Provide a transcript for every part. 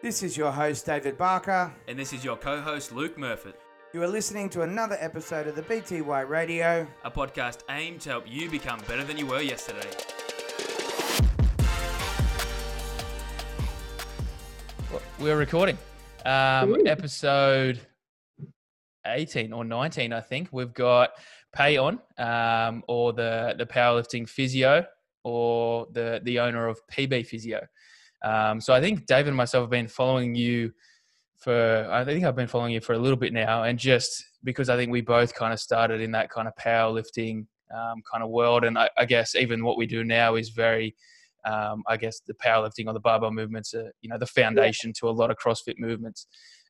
This is your host, David Barker. And this is your co host, Luke Murfitt, You are listening to another episode of the BTY Radio. a podcast aimed to help you become better than you were yesterday. We're recording. Um, episode 18 or 19, I think. We've got Pay On, um, or the, the powerlifting physio, or the, the owner of PB Physio. Um, so I think David and myself have been following you for, I think I've been following you for a little bit now. And just because I think we both kind of started in that kind of powerlifting um, kind of world. And I, I guess even what we do now is very, um, I guess the powerlifting or the barbell movements are, you know, the foundation to a lot of CrossFit movements.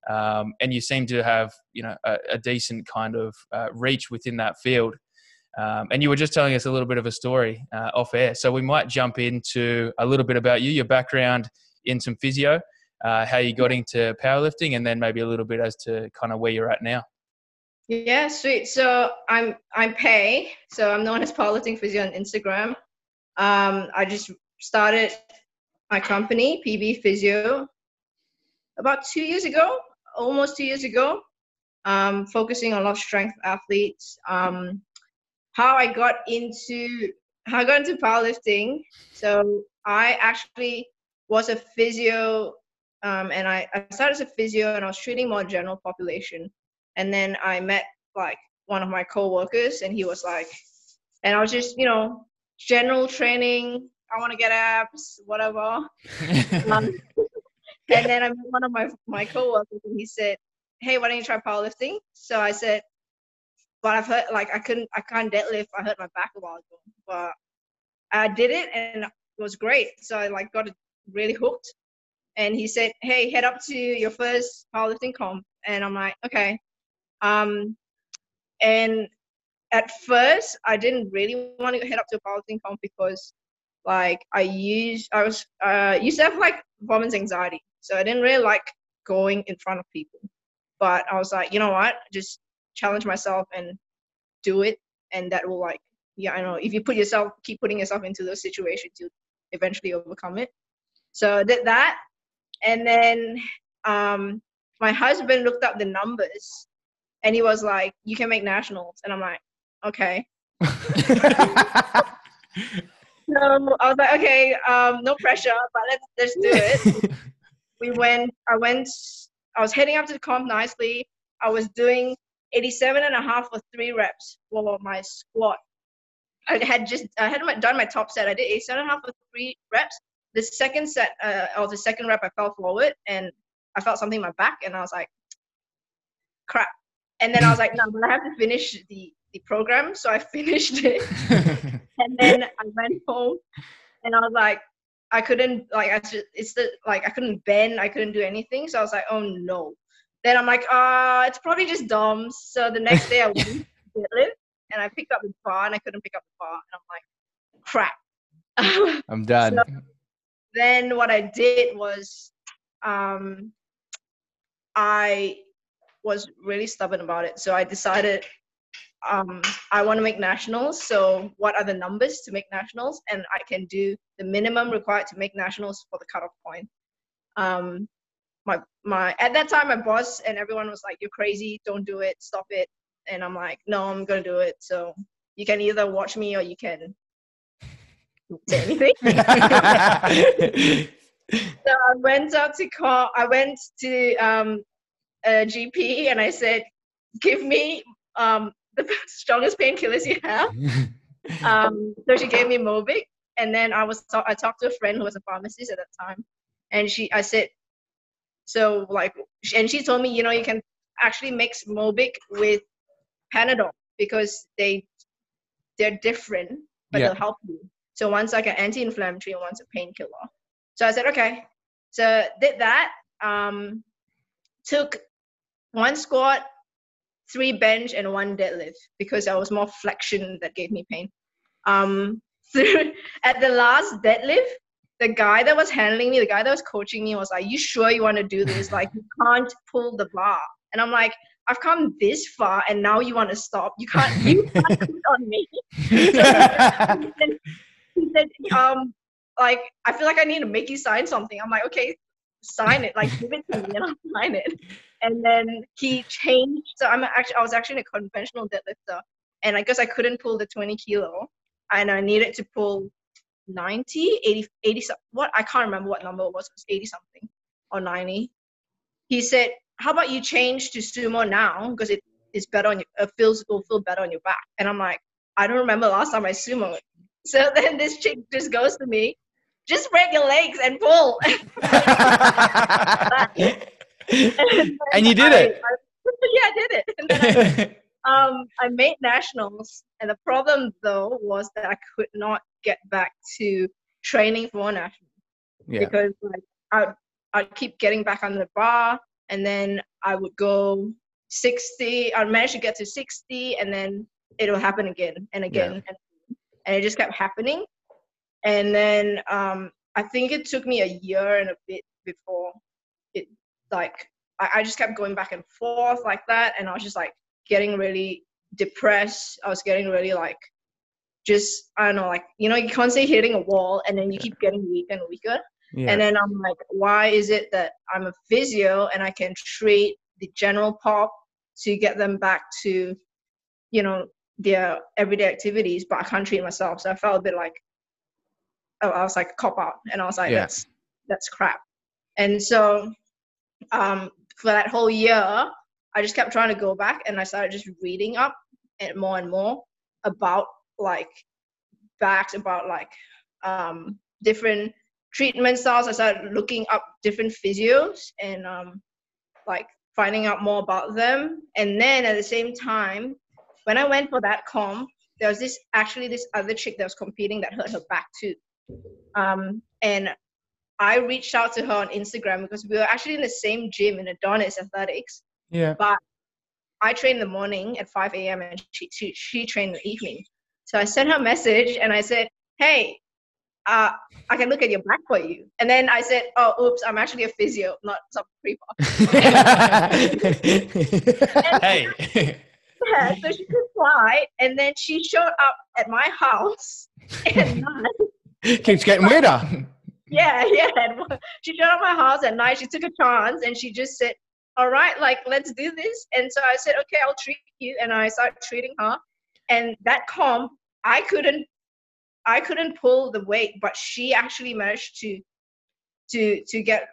Um, and you seem to have, you know, a, a decent kind of uh, reach within that field. Um, and you were just telling us a little bit of a story uh, off air. So we might jump into a little bit about you, your background in some physio, uh, how you got into powerlifting, and then maybe a little bit as to kind of where you're at now. Yeah, sweet. So I'm I'm Pay. So I'm known as Powerlifting Physio on Instagram. Um, I just started my company, PB Physio, about two years ago, almost two years ago. Um, focusing on a lot of strength athletes. Um, how I got into how I got into powerlifting. So I actually was a physio, um, and I, I started as a physio, and I was treating more general population. And then I met like one of my coworkers, and he was like, and I was just you know general training. I want to get abs, whatever. Um, and then I met one of my my coworkers, and he said, "Hey, why don't you try powerlifting?" So I said, "But I've heard like I couldn't, I can't deadlift. I hurt my back a while ago, but I did it, and it was great. So I like got really hooked." And he said, "Hey, head up to your first powerlifting comp," and I'm like, "Okay." Um, and at first, I didn't really want to head up to a powerlifting comp because like I used I was uh used to have like performance anxiety. So I didn't really like going in front of people. But I was like, you know what? Just challenge myself and do it and that will like yeah, I know if you put yourself keep putting yourself into those situations you eventually overcome it. So I did that and then um my husband looked up the numbers and he was like, You can make nationals and I'm like, Okay. So I was like, okay, um, no pressure, but let's let's do it. we went. I went. I was heading up to the comp nicely. I was doing 87 and a half for three reps for my squat. I had just I had my, done my top set. I did 87 and a half for three reps. The second set, uh, or the second rep, I fell forward and I felt something in my back, and I was like, crap. And then I was like, no, but I have to finish the the program. So I finished it. and then I went home and I was like, I couldn't like I just it's the like I couldn't bend, I couldn't do anything. So I was like, oh no. Then I'm like, uh, it's probably just DOMS. So the next day I went to and I picked up the bar and I couldn't pick up the bar and I'm like, crap. I'm done. So- then what I did was um I was really stubborn about it. So I decided um, I want to make nationals. So, what are the numbers to make nationals? And I can do the minimum required to make nationals for the cutoff point. Um, my my at that time, my boss and everyone was like, "You're crazy! Don't do it! Stop it!" And I'm like, "No, I'm gonna do it." So you can either watch me or you can say anything. so I went out to call. I went to um, a GP and I said, "Give me um, the strongest painkillers you have." Um, so she gave me Mobic, and then I was I talked to a friend who was a pharmacist at that time, and she I said, so like, and she told me, you know, you can actually mix Mobic with Panadol because they they're different, but Yeah. they'll help you. So one's like an anti-inflammatory and one's a painkiller. So I said, okay. So did that. Um, took one squat, three bench, and one deadlift because I was more flexion that gave me pain. Um, at the last deadlift, the guy that was handling me, the guy that was coaching me, was like, "You sure you want to do this? Like, you can't pull the bar." And I'm like, "I've come this far, and now you want to stop? You can't. You can't put it on me." he said, he said, um, like, I feel like I need to make you sign something. I'm like, okay, sign it, like give it to me and I'll sign it. And then he changed. So I'm actually I was actually a conventional deadlifter, and I guess I couldn't pull the 20 kilo, and I needed to pull 90, 80, 80 what I can't remember what number it was. It was 80 something or 90. He said, "How about you change to sumo now because it is better on your it feels will feel better on your back." And I'm like, I don't remember last time I sumo. So then this chick just goes to me, just spread your legs and pull. and you did it. I- I- yeah, I did it. I, um, I made nationals, and the problem though was that I could not get back to training for nationals yeah. because like I'd, I'd keep getting back on the bar, and then I would go 60. I'd manage to get to 60, and then it'll happen again and again, and, and it just kept happening. And then um, I think it took me a year and a bit before it like I, I just kept going back and forth like that, and I was just like getting really depressed. I was getting really like just I don't know, like you know, you can't say hitting a wall, and then you keep getting weaker and weaker. Yeah. And then I'm like, why is it that I'm a physio and I can treat the general pop to get them back to, you know, their everyday activities, but I can't treat myself. So I felt a bit like, oh, I was like cop out, and I was like, Yeah. that's that's crap. And so, um, for that whole year, I just kept trying to go back, and I started just reading up and more and more about like facts about like um different treatment styles. I started looking up different physios and um, like finding out more about them. And then at the same time, when I went for that comp, there was this actually this other chick that was competing that hurt her back too. Um, and I reached out to her on Instagram because we were actually in the same gym in Adonis Athletics. yeah. But I train in the morning at 5 a.m. and she, she, she trained in the evening. So I sent her a message and I said, hey, uh, I can look at your back for you. And then I said, oh, oops, I'm actually a physio, not some creeper. hey. Yeah, so she replied, and then she showed up at my house. And Keeps getting weirder. yeah, yeah. She showed up at my house at night. She took a chance and she just said, All right, like, let's do this. And so I said, Okay, I'll treat you. And I started treating her. And that comp, I couldn't. I couldn't pull the weight, but she actually managed to, to to get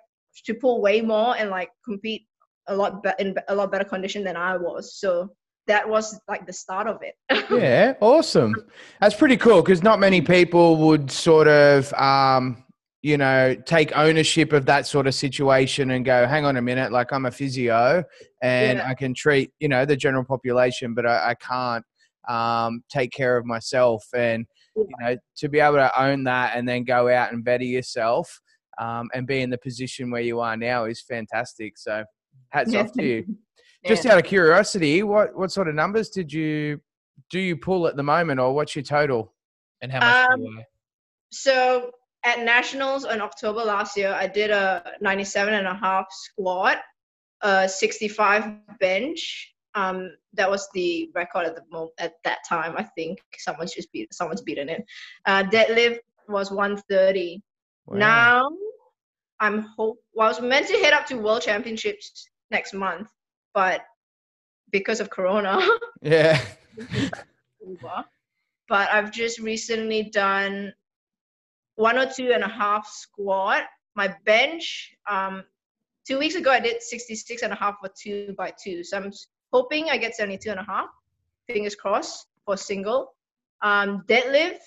to pull way more and like compete a lot be- in a lot better condition than I was. So that was like the start of it. Yeah, awesome. That's pretty cool because not many people would sort of, um, you know, take ownership of that sort of situation and go, hang on a minute, like I'm a physio and Yeah. I can treat, you know, the general population, but I, I can't um, take care of myself. And, you know, to be able to own that and then go out and better yourself um, and be in the position where you are now is fantastic. So hats Yeah, off to thank you. Just out of curiosity, what what sort of numbers did you do you pull at the moment, or what's your total? And how much do you Um, weigh? So at nationals in October last year, I did a 97 and a half squat, a 65 bench. Um, that was the record at the moment at that time. I think someone's just beat someone's beaten it. Uh, deadlift was 130. Wow. Now I'm hope. Well, I was meant to head up to World Championships next month, but because of Corona, yeah. But I've just recently done one or two and a half squat. My bench, um, two weeks ago, I did 66 and a half for two by two. So I'm hoping I get 72 and a half. Fingers crossed for single. Um, deadlift,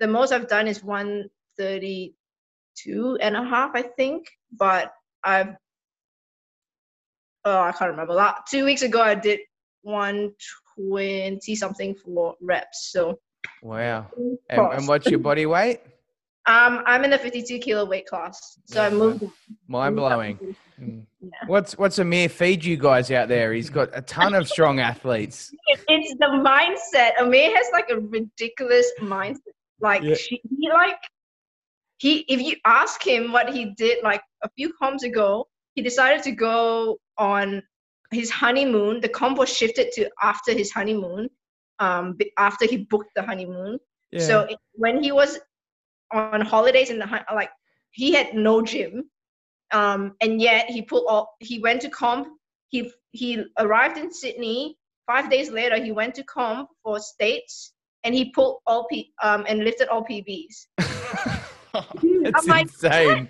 the most I've done is 132 and a half, I think. But I've, oh, I can't remember. That. Two weeks ago, I did 120 something for reps. So wow. And, and what's your body weight? Um, I'm in the 52 kilo weight class, so I Yeah. moved. Mind blowing. Yeah. What's what's Amir feed you guys out there? He's got a ton of strong athletes. It's the mindset. Amir has like a ridiculous mindset. Like Yeah. she, he like he. If you ask him what he did, like a few comps ago, he decided to go on his honeymoon. The comp was shifted to after his honeymoon. Um, after he booked the honeymoon. So it- when he was on holidays in the like he had no gym. um, and yet he pulled all. He went to comp. He he arrived in Sydney. Five days later, he went to comp for states, and he pulled all P um, and lifted all PBs. That's I'm like, insane.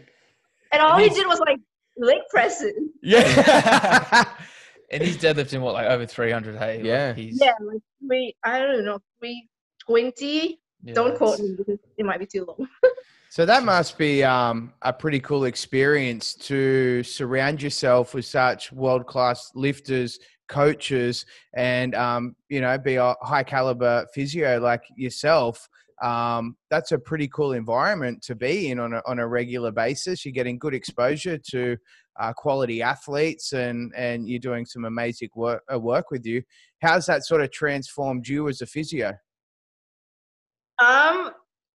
And all he did was like leg presses. Yeah. and he's deadlifting what like over 300 hey Like, Yeah. he's, Yeah, like three. I don't know, three twenty. Yeah, Don't quote me because it might be too long. So that must be um, a pretty cool experience to surround yourself with such world class lifters, coaches, and um, you know be a high caliber physio like yourself. Um, that's a pretty cool environment to be in on a, on a regular basis. You're getting good exposure to uh, quality athletes, and and you're doing some amazing work uh, work with you. How's that sort of transformed you as a physio? Um,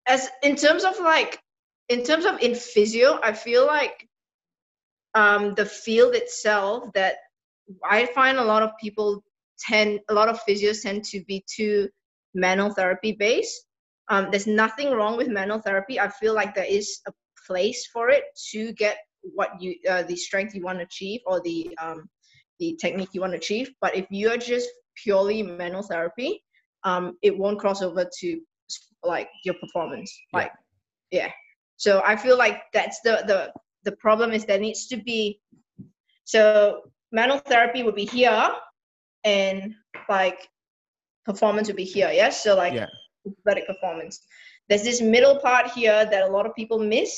as in terms of like, in terms of in physio, I feel like um the field itself that I find a lot of people tend, a lot of physios tend to be too manual therapy based. Um, there's nothing wrong with manual therapy. I feel like there is a place for it to get what you, uh, the strength you want to achieve or the um, the technique you want to achieve. But if you're just purely manual therapy, um, it won't cross over to like your performance. Yeah. like yeah. So i feel like that's the the the problem is there needs to be so manual therapy would be here and like performance would be here yes so like Yeah. athletic performance. There's this middle part here that a lot of people miss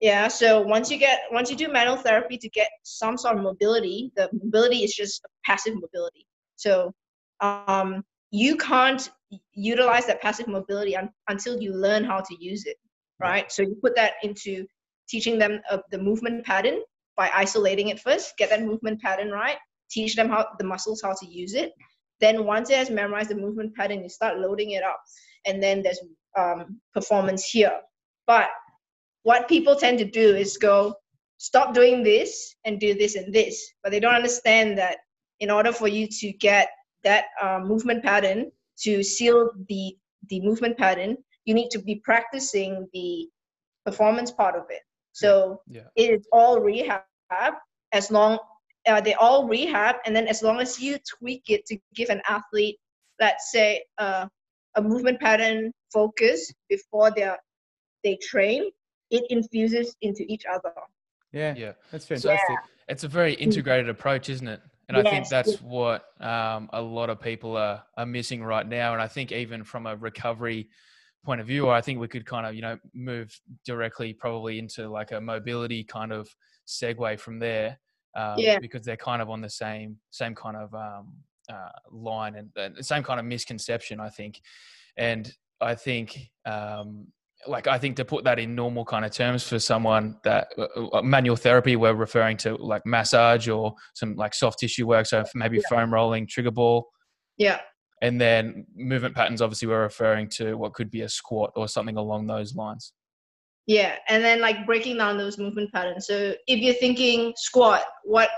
yeah? So once you get once you do manual therapy to get some sort of mobility the mobility is just passive mobility. So um you can't utilize that passive mobility un- until you learn how to use it right? So you put that into teaching them uh, the movement pattern by isolating it first get that movement pattern right teach them how the muscles how to use it. Then once it has memorized the movement pattern you start loading it up and then there's um, performance here. But what people tend to do is go stop doing this and do this and this. But they don't understand that in order for you to get that uh, movement pattern to seal the the movement pattern you need to be practicing the performance part of it. So Yeah. it is all rehab as long uh, they all rehab and then as long as you tweak it to give an athlete let's say uh, a movement pattern focus before they are they train it infuses into each other. Yeah, yeah. That's fantastic. it's a very integrated approach, isn't it? And I think that's what um, a lot of people are, are missing right now. And I think even from a recovery point of view, or I think we could kind of, you know, move directly probably into like a mobility kind of segue from there. Um, Yeah. Because they're kind of on the same same kind of um, uh, line and, and the same kind of misconception, I think. And I think um, like I think to put that in normal kind of terms for someone that uh, uh, manual therapy, we're referring to like massage or some like soft tissue work, so maybe foam rolling, trigger ball, yeah and then movement patterns. Obviously, we're referring to what could be a squat or something along those lines. Yeah, and then like breaking down those movement patterns. So if you're thinking squat, what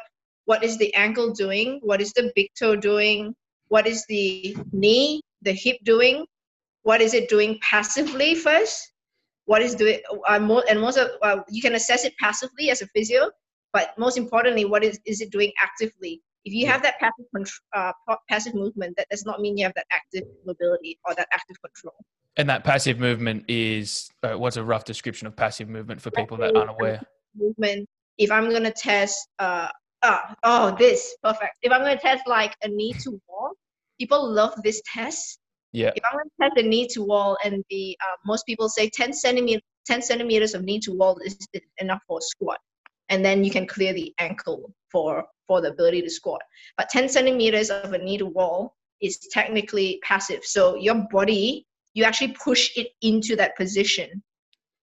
what is the ankle doing? What is the big toe doing? What is the knee, the hip doing? What is it doing passively first? What is doing? Uh, more, and most of uh, you can assess it passively as a physio, but most importantly, what is is it doing actively? If you have that passive uh, passive movement, that does not mean you have that active mobility or that active control. And that passive movement is uh, what's a rough description of passive movement for people that aren't aware? movement if i'm going to test uh, uh oh this perfect if i'm going to test like a knee to wall people love this test Yeah, if i'm going to test the knee to wall and the uh, most people say 10 centimeter 10 centimeters of knee to wall is enough for a squat. And then you can clear the ankle for for the ability to squat. But 10 centimeters of a knee to wall is technically passive. So your body you actually push it into that position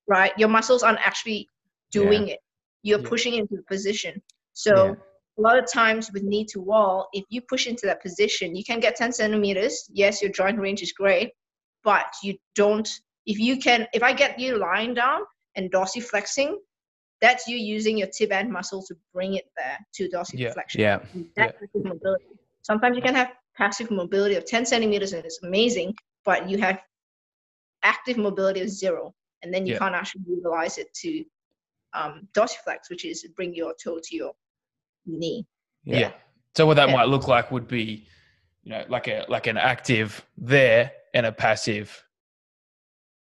right? Your muscles aren't actually doing it. You're Yeah. pushing into the position. So a lot of times with knee to wall if you push into that position you can get 10 centimeters yes your joint range is great but you don't if you can if i get you lying down and dorsiflexing that's you using your tib ant muscle to bring it there to dorsiflexion Yeah. that's passive mobility. Sometimes you can have passive mobility of 10 centimeters and it's amazing, but you have active mobility of zero, and then you Yeah. can't actually utilize it to um, dorsiflex, which is bring your toe to your knee. Yeah. So what that Yeah. might look like would be, you know, like a like an active there and a passive.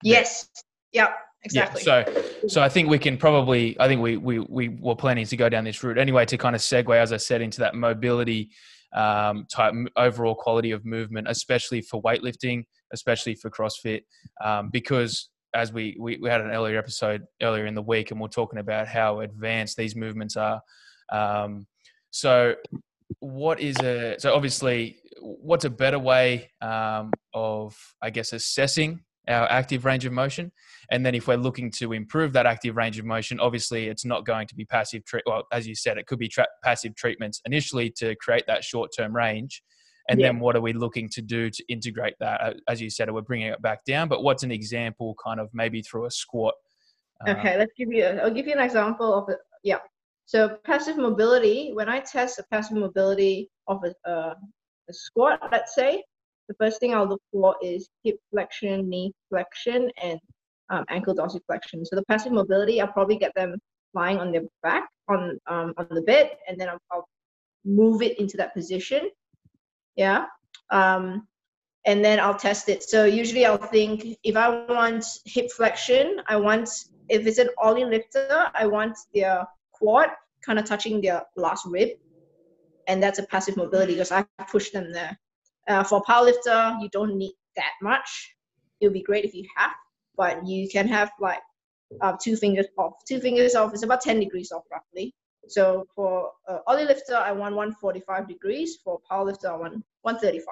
there. Yes. Yep. Exactly. Yeah. So so I think we can probably I think we we we were planning to go down this route anyway to kind of segue as I said into that mobility um, type overall quality of movement, especially for weightlifting, especially for CrossFit, um, because as we, we we had an earlier episode earlier in the week, and we're talking about how advanced these movements are. Um, so, what is a so obviously what's a better way um, of I guess assessing our active range of motion? And then if we're looking to improve that active range of motion, obviously it's not going to be passive. Tre- well, as you said, it could be tra- passive treatments initially to create that short-term range. And Yeah. then what are we looking to do to integrate that? As you said, we're bringing it back down. But what's an example, kind of maybe through a squat? uh, Okay, let's give you. I'll give you an example of it. Yeah. So passive mobility. When I test the passive mobility of a, uh, a squat, let's say, the first thing I'll look for is hip flexion, knee flexion, and um, ankle dorsiflexion. So the passive mobility, I'll probably get them lying on their back on um, on the bed, and then I'll, I'll move it into that position. Yeah. Um, and then I'll test it. So usually I'll think if I want hip flexion, I want if it's an ollie lifter, I want their quad kind of touching their last rib, and that's a passive mobility because I push them there. Uh, for powerlifter, you don't need that much. It would be great if you have, but you can have like uh, two fingers off. Two fingers off is about 10 degrees off roughly. So for uh, ollie lifter, I want 145 degrees. For powerlifter, I want 135.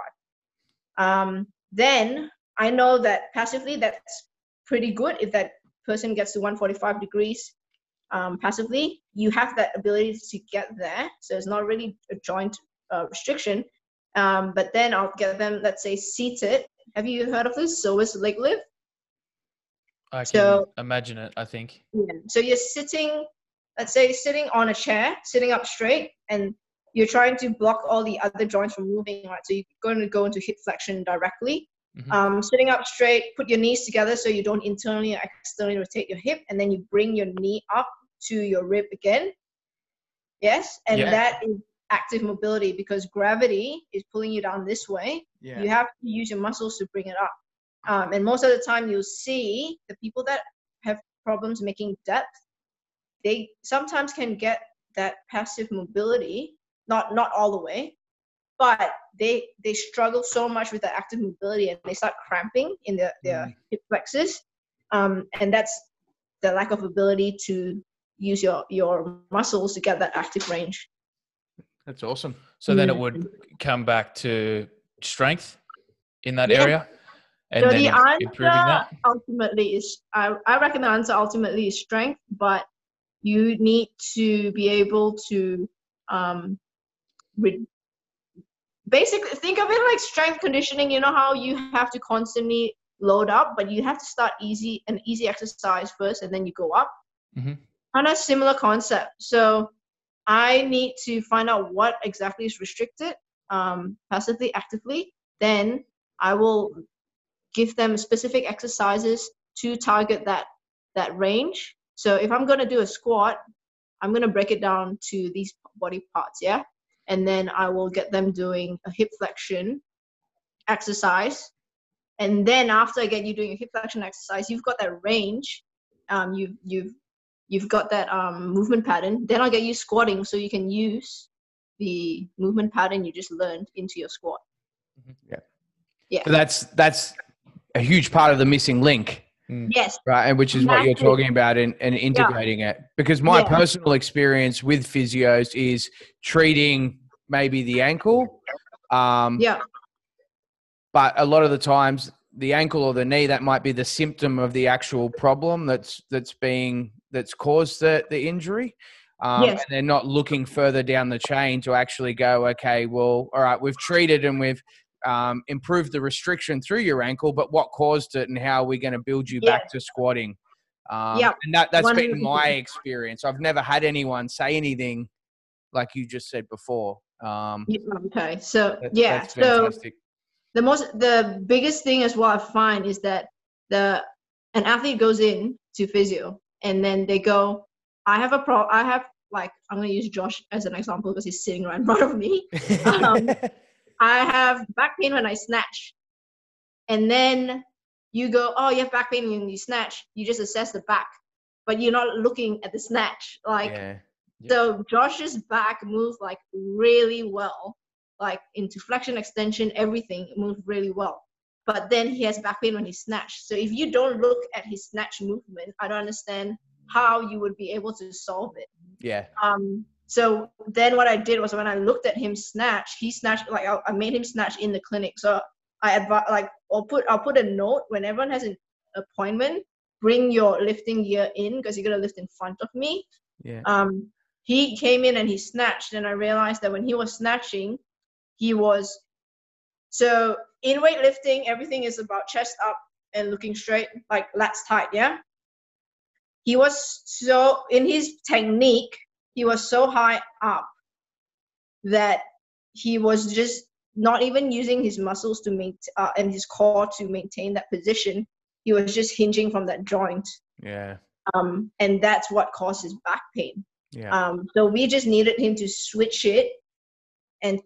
Um, then I know that passively that's pretty good if that person gets to 145 degrees um, passively. You have that ability to get there, so it's not really a joint uh, restriction. Um, but then I'll get them, let's say, seated. Have you heard of this? Silver's leg lift. I can So- imagine it. I think. Yeah. So you're sitting, let's say, sitting on a chair, sitting up straight, and you're trying to block all the other joints from moving, right? So you're going to go into hip flexion directly. Mhm. Um, sitting up straight, put your knees together so you don't internally or externally rotate your hip, and then you bring your knee up to your rib again. Yes, and Yeah. that is active mobility because gravity is pulling you down this way Yeah. you have to use your muscles to bring it up. Um, and most of the time, you'll see the people that have problems making depth, they sometimes can get that passive mobility, not not all the way, but they they struggle so much with the active mobility and they start cramping in their, their hip flexors. Um, and that's the lack of ability to use your your muscles to get that active range. That's awesome. So then it would come back to strength in that Yeah. area, and so then the answer ultimately is I, I reckon the answer ultimately is strength, but you need to be able to um re- basically think of it like strength conditioning. You know how you have to constantly load up, but you have to start easy an easy exercise first and then you go up. Mhm. Kind of similar concept. So I need to find out what exactly is restricted, um, passively, actively. Then I will give them specific exercises to target that that range. So if I'm gonna do a squat, I'm gonna break it down to these body parts, yeah, and then I will get them doing a hip flexion exercise, and then after I get you doing a hip flexion exercise, you've got that range, um, you've you've you've got that um, movement pattern. Then I'll get you squatting, so you can use the movement pattern you just learned into your squat. Yeah. Yeah. So that's that's a huge part of the missing link, Yes. right? And which is what you're talking about and, and integrating it. Because my Yeah. personal experience with physios is treating maybe the ankle. Um, Yeah. but a lot of the times the ankle or the knee that might be the symptom of the actual problem that's that's being that's caused the, the injury um, Yes. and they're not looking further down the chain to actually go okay well all right we've treated and we've um, improved the restriction through your ankle but what caused it and how are we going to build you Yeah. back to squatting um, Yep. and that, that's been 100%. my experience i've never had anyone say anything like you just said before um, Okay. So that- yeah. So the most the biggest thing as well I find is that the an athlete goes in to physio and then they go, I have a pro. I have like I'm gonna use Josh as an example because he's sitting right in front of me. Um, I have back pain when I snatch, and then you go, oh, you have back pain when you snatch. You just assess the back, but you're not looking at the snatch. Like yeah. so, Josh's back moved like really well, like into flexion, extension, everything moved really well. But then he has back pain when he snatched. So if you don't look at his snatch movement, I don't understand how you would be able to solve it. Yeah. Um, so then what I did was when I looked at him snatch, he snatched like I, I made him snatch in the clinic. So I advi- like I'll put I'll put a note when everyone has an appointment, bring your lifting gear in because you're gonna lift in front of me. Yeah. Um, he came in and he snatched, and I realized that when he was snatching, he was so in weightlifting, everything is about chest up and looking straight, like lats tight, yeah. He was so in his technique, he was so high up that he was just not even using his muscles to maintain uh, and his core to maintain that position. He was just hinging from that joint, Yeah. um, and that's what causes back pain. Yeah. Um, so we just needed him to switch it and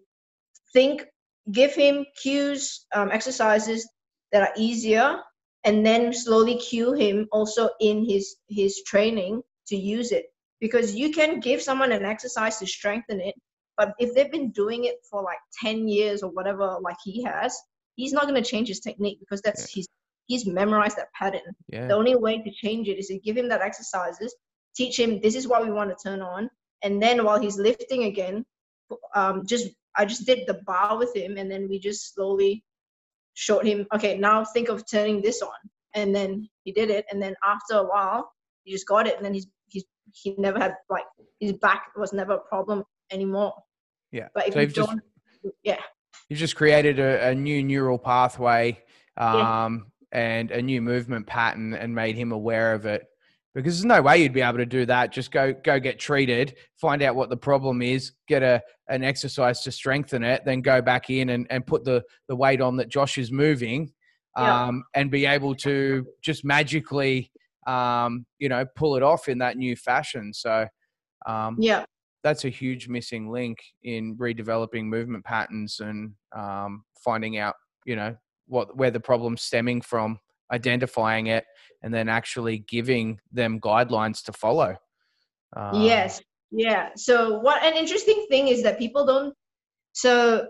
think, give him cues, um, exercises that are easier, and then slowly cue him also in his his training to use it. Because you can give someone an exercise to strengthen it, but if they've been doing it for like 10 years or whatever, like he has, he's not going to change his technique because that's his he's memorized that pattern. yeah. The only way to change it is to give him that exercises, teach him this is what we want to turn on, and then while he's lifting again, um, just I just did the bar with him, and then we just slowly showed him, okay, now think of turning this on, and then he did it, and then after a while, he just got it, and then he's he's he never had like his back was never a problem anymore. Yeah. But if So you you've just don't, yeah, you've just created a, a new neural pathway Yeah. um, and a new movement pattern and made him aware of it because there's no way you'd be able to do that. Just go go get treated find out what the problem is get a an exercise to strengthen it then go back in and, and put the the weight on that josh is moving Yeah. um, and be able to just magically um, you know pull it off in that new fashion. So um, yeah, that's a huge missing link in redeveloping movement patterns and um, finding out, you know, what where the problem's stemming from, identifying it, and then actually giving them guidelines to follow. Um, yes. Yeah. So what an interesting thing is that people don't so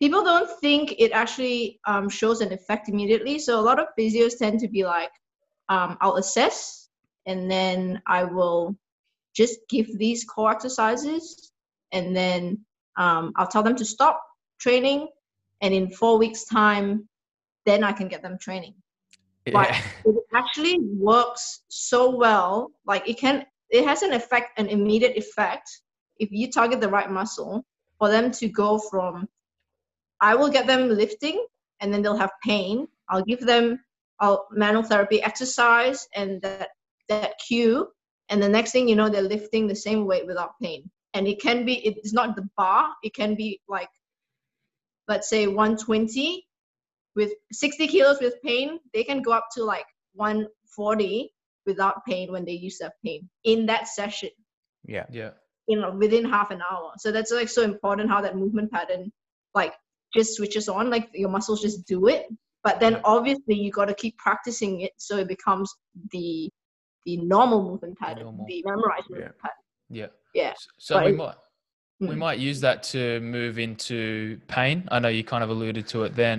people don't think it actually um, shows an effect immediately. So a lot of physios tend to be like um, i'll assess and then i will just give these core exercises and then um, i'll tell them to stop training and in four weeks time then i can get them training but yeah. it actually works so well like it can it has an effect an immediate effect if you target the right muscle for them to go from i will get them lifting and then they'll have pain i'll give them a manual therapy exercise and that that cue and the next thing you know they're lifting the same weight without pain and it can be it's not the bar it can be like let's say 120 with 60 kilos with pain, they can go up to like 140 without pain when they use to have pain in that session, yeah. Yeah. you know, within half an hour. So that's like so important how that movement pattern like just switches on, like your muscles just do it. But then Yeah. obviously you got to keep practicing it so it becomes the the normal movement pattern, normal. the memorized Yeah. movement pattern. Yeah. Yeah. S- So But we might we Mm. might use that to move into pain. I know you kind of alluded to it then,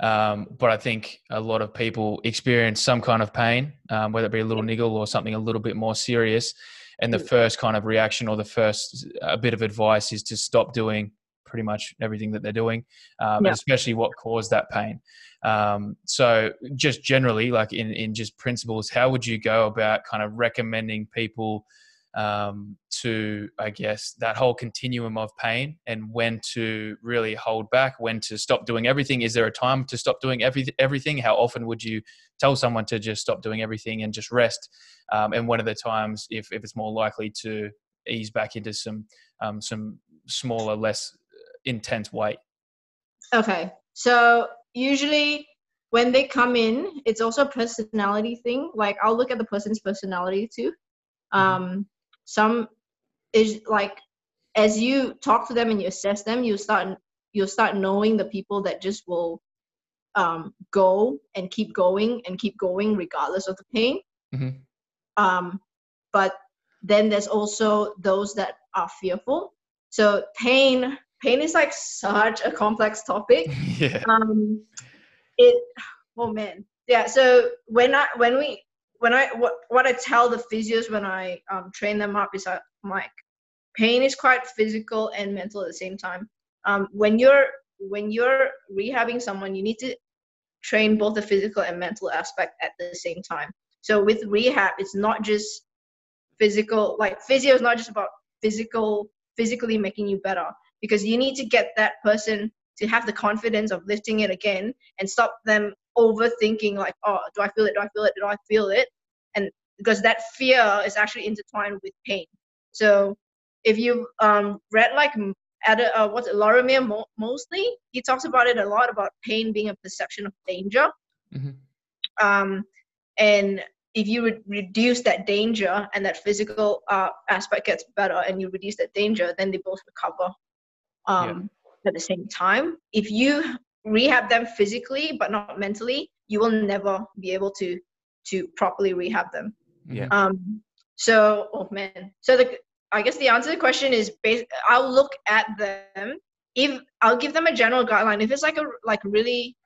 um, but I think a lot of people experience some kind of pain, um, whether it be a little niggle or something a little bit more serious. And the first kind of reaction or the first a bit of advice is to stop doing pretty much everything that they're doing, um, Yeah. especially what caused that pain. Um, so just generally, like in in just principles, how would you go about kind of recommending people? Um, to I guess that whole continuum of pain and when to really hold back, when to stop doing everything. Is there a time to stop doing every, everything? How often would you tell someone to just stop doing everything and just rest? Um, and when are the times if, if it's more likely to ease back into some um, some smaller, less intense weight? Okay. So usually when they come in, it's also a personality thing. Like I'll look at the person's personality too. Um, some is like as you talk to them and you assess them, you start you'll start knowing the people that just will um, go and keep going and keep going regardless of the pain. Mhm. Um, but then there's also those that are fearful. So pain, pain is like such a complex topic. yeah. Um, it, oh man, yeah. So when I when we when I what what I tell the physios when I um, train them up is that I'm like pain is quite physical and mental at the same time. Um, when you're when you're rehabbing someone, you need to train both the physical and mental aspect at the same time. So with rehab, it's not just physical. Like physio is not just about physical physically making you better because you need to get that person to have the confidence of lifting it again and stop them overthinking like oh do i feel it do i feel it do i feel it because that fear is actually intertwined with pain. So if you um, read like at a, uh, what's it Lorimer Mo- Moseley he talks about it a lot about pain being a perception of danger. Mhm. um, and if you re- reduce that danger and that physical uh, aspect gets better and you reduce that danger then they both recover um, at the same time. If you rehab them physically but not mentally you will never be able to to properly rehab them Yeah. um so oh man. So the i guess the answer to the question is bas- i'll look at them. If i'll give them a general guideline. If it's like a like really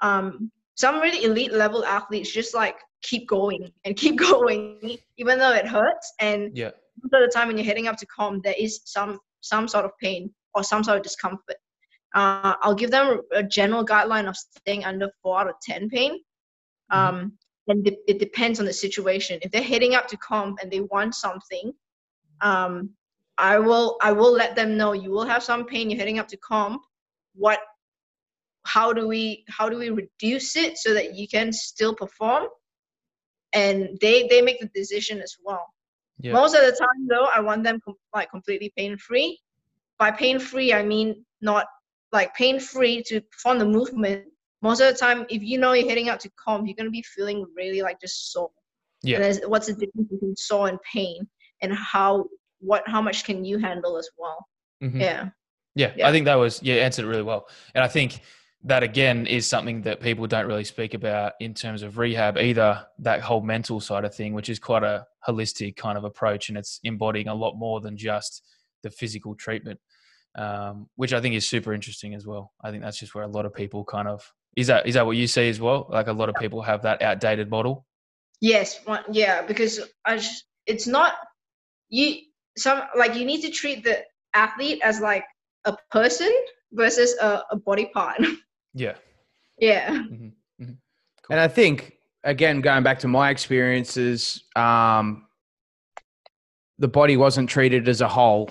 um some really elite level athletes just like keep going and keep going even though it hurts. And Yeah. most of the time when you're heading up to comp there is some some sort of pain or some sort of discomfort. Uh, i'll give them a general guideline of staying under four out of ten pain. Um, and de- it depends on the situation. If they're heading up to comp and they want something um, i will i will let them know. You will have some pain. You're heading up to comp. What how do we how do we reduce it so that you can still perform? And they they make the decision as well. Yeah. most of the time though i want them com- like completely pain free by pain free i mean not like pain free to perform the movement most of the time if you know you're heading out to comp you're going to be feeling really like just sore Yeah. and there's, what's the difference between sore and pain and how what how much can you handle as well Mhm. yeah Yeah, Yeah. I think that was yeah answered it really well, and I think that again is something that people don't really speak about in terms of rehab either. That whole mental side of thing, which is quite a holistic kind of approach, and it's embodying a lot more than just the physical treatment, um, which I think is super interesting as well. I think that's just where a lot of people kind of is that is that what you see as well? Like a lot of people have that outdated model. Yes, one, yeah, because I just, it's not you some like you need to treat the athlete as like a person versus a, a body part. Yeah, yeah. And I think again, going back to my experiences, um, the body wasn't treated as a whole;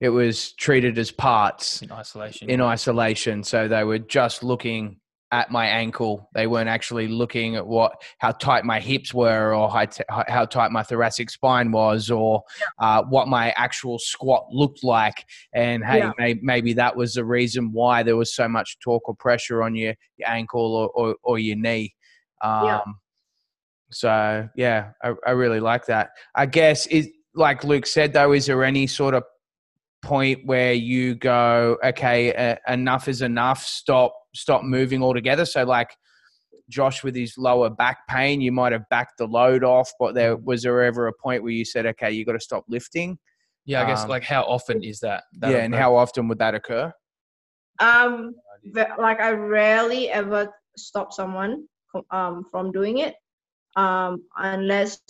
it was treated as parts in isolation. in isolation. So they were just looking at my ankle. They weren't actually looking at what how tight my hips were, or how, t- how tight my thoracic spine was, or uh, what my actual squat looked like. And hey, Yeah. may, maybe that was the reason why there was so much torque or pressure on your, your ankle or, or, or your knee. Um, Yeah. So yeah, I, I really like that. I guess is like Luke said though. Is there any sort of point where you go, okay, uh, enough is enough. Stop, stop moving altogether. So like Josh with his lower back pain, you might have backed the load off, but there was there ever a point where you said, okay, you got to stop lifting? yeah, I guess um, like how often is that? that yeah, and occur? how often would that occur? Um, ve- like I rarely ever stop someone um from doing it, um, unless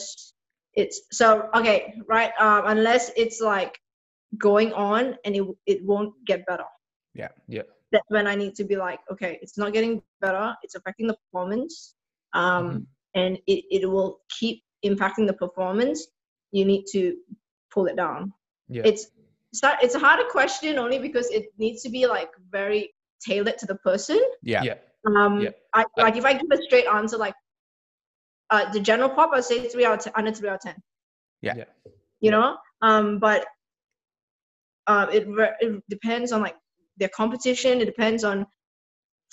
it's so okay, right? Um, unless it's like going on and it it won't get better. yeah, yeah that's when I need to be like, okay, it's not getting better. It's affecting the performance, um, Mm-hmm. and it, it will keep impacting the performance. You need to pull it down. Yeah. It's it's it's a harder question only because it needs to be like very tailored to the person. Yeah. yeah, Um, Yeah. I like if I give a straight answer like, uh, the general pop, I'd say three out of 10, under three out of ten. Yeah. Yeah. You know, um, but um, it re- it depends on like their competition. It depends on.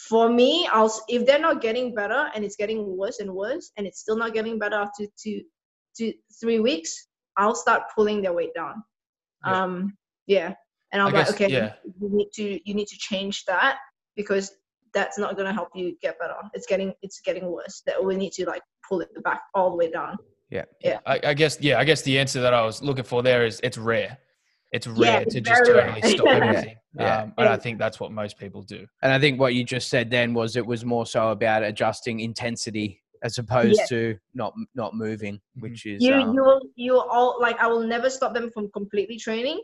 For me, I'll if they're not getting better and it's getting worse and worse and it's still not getting better after two, two, three weeks, I'll start pulling their weight down. Yeah. Um, yeah, and I'm like, guess- okay, yeah. you need to you need to change that because that's not going to help you get better. It's getting it's getting worse. That we need to like pull it back all the way down. Yeah, I, I guess yeah. I guess the answer that I was looking for there is it's rare. It's Yeah, rare it's to just very rare. totally stop everything. Yeah. Um, and I think that's what most people do. And I think what you just said then was it was more so about adjusting intensity as opposed Yeah. to not not moving, Mhm. which is You um, you will you all like I will never stop them from completely training.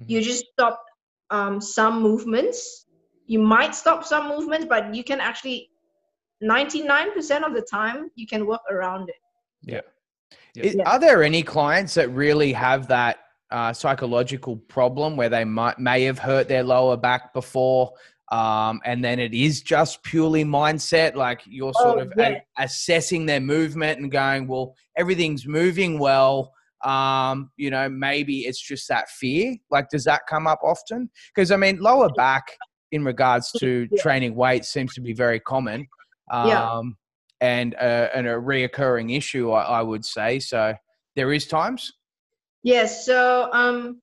Mhm. You just stop um, some movements. You might stop some movements, but you can actually 99% of the time you can work around it. Yeah. I- Yeah. Are there any clients that really have that uh, psychological problem where they might may have hurt their lower back before, um, and then it is just purely mindset? Like you're sort Oh, of a- assessing their movement and going, "Well, everything's moving well." Um, you know, maybe it's just that fear. Like, does that come up often? Because I mean, lower back in regards to Yeah. training weight seems to be very common. Um, Yeah. and, uh, and a reoccurring issue, I, I would say. So there is times. Yes. So um,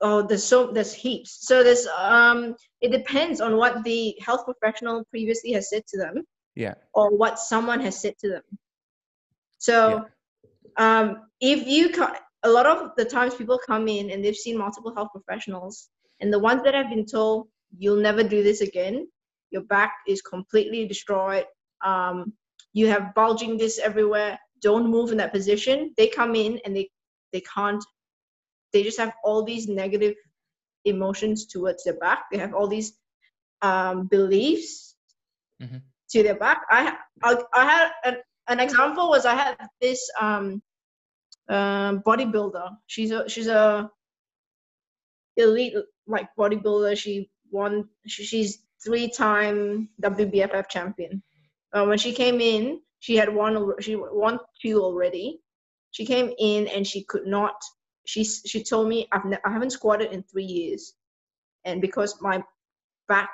oh, there's so there's heaps. So there's um, it depends on what the health professional previously has said to them. Yeah. or what someone has said to them. So, um, if you co- a lot of the times people come in and they've seen multiple health professionals, and the ones that have been told you'll never do this again, your back is completely destroyed, um, you have bulging discs everywhere, don't move in that position. They come in and they they can't. They just have all these negative emotions towards their back. They have all these um, beliefs Mhm. to their back. I I, I had an, an example was I had this um, um, bodybuilder. She's a she's a elite like bodybuilder. She won. She, she's three time WBFF champion. Uh, when she came in, she had won. She won two already. She came in and she could not. She she told me I've ne- I haven't squatted in three years, and because my back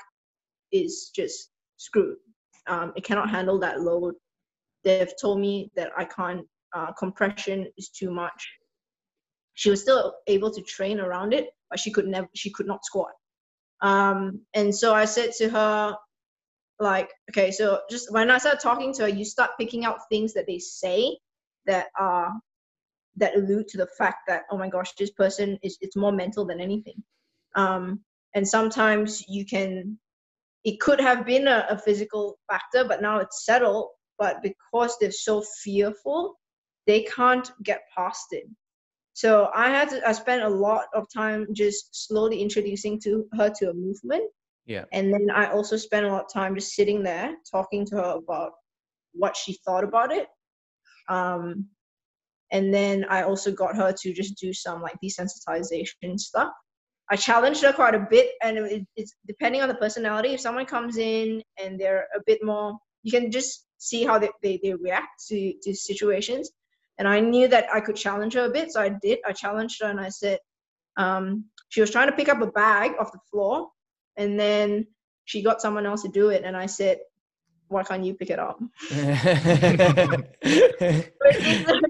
is just screwed. Um, it cannot handle that load. They've told me that I can't. Uh, compression is too much. She was still able to train around it, but she could never. She could not squat. Um, and so I said to her, like, okay, so just when I start talking to her, you start picking out things that they say that are that allude to the fact that oh my gosh, this person is it's more mental than anything. Um, and sometimes you can it could have been a, a physical factor, but now it's settled. But because they're so fearful, they can't get past it. So I had to, I spent a lot of time just slowly introducing to her to a movement. Yeah. And then I also spent a lot of time just sitting there talking to her about what she thought about it. Um, and then I also got her to just do some like desensitization stuff. I challenged her quite a bit, and it, it's depending on the personality. If someone comes in and they're a bit more, you can just see how they, they, they react to, to situations. And I knew that I could challenge her a bit, so I did. I challenged her and I said, um, she was trying to pick up a bag off the floor, and then she got someone else to do it. And I said, why can't you pick it up?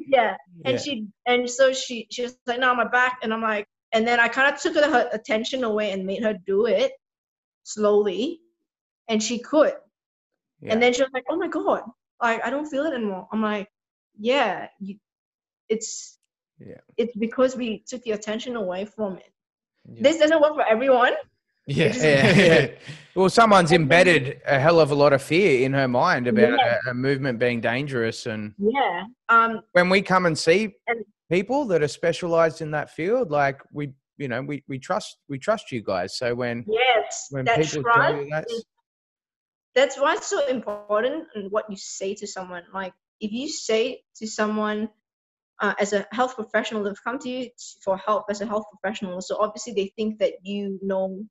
yeah. And Yeah. she and so she she was like, no, on my back. And I'm like, and then I kind of took her, her attention away and made her do it slowly. And she could. Yeah. And then she was like, oh my God, like I don't feel it anymore. I'm like, yeah, you, it's Yeah. it's because we took the attention away from it. Yeah. This doesn't work for everyone. Yeah. yeah, yeah. Well, someone's embedded a hell of a lot of fear in her mind about Yeah. a, a movement being dangerous. And Yeah. Um when we come and see And- people that are specialized in that field, like we, you know, we, we trust we trust you guys. So when yes, when that people tell you that's that's why it's so important in what you say to someone. Like if you say to someone uh, as a health professional, they've come to you for help as a health professional. So obviously they think that you know,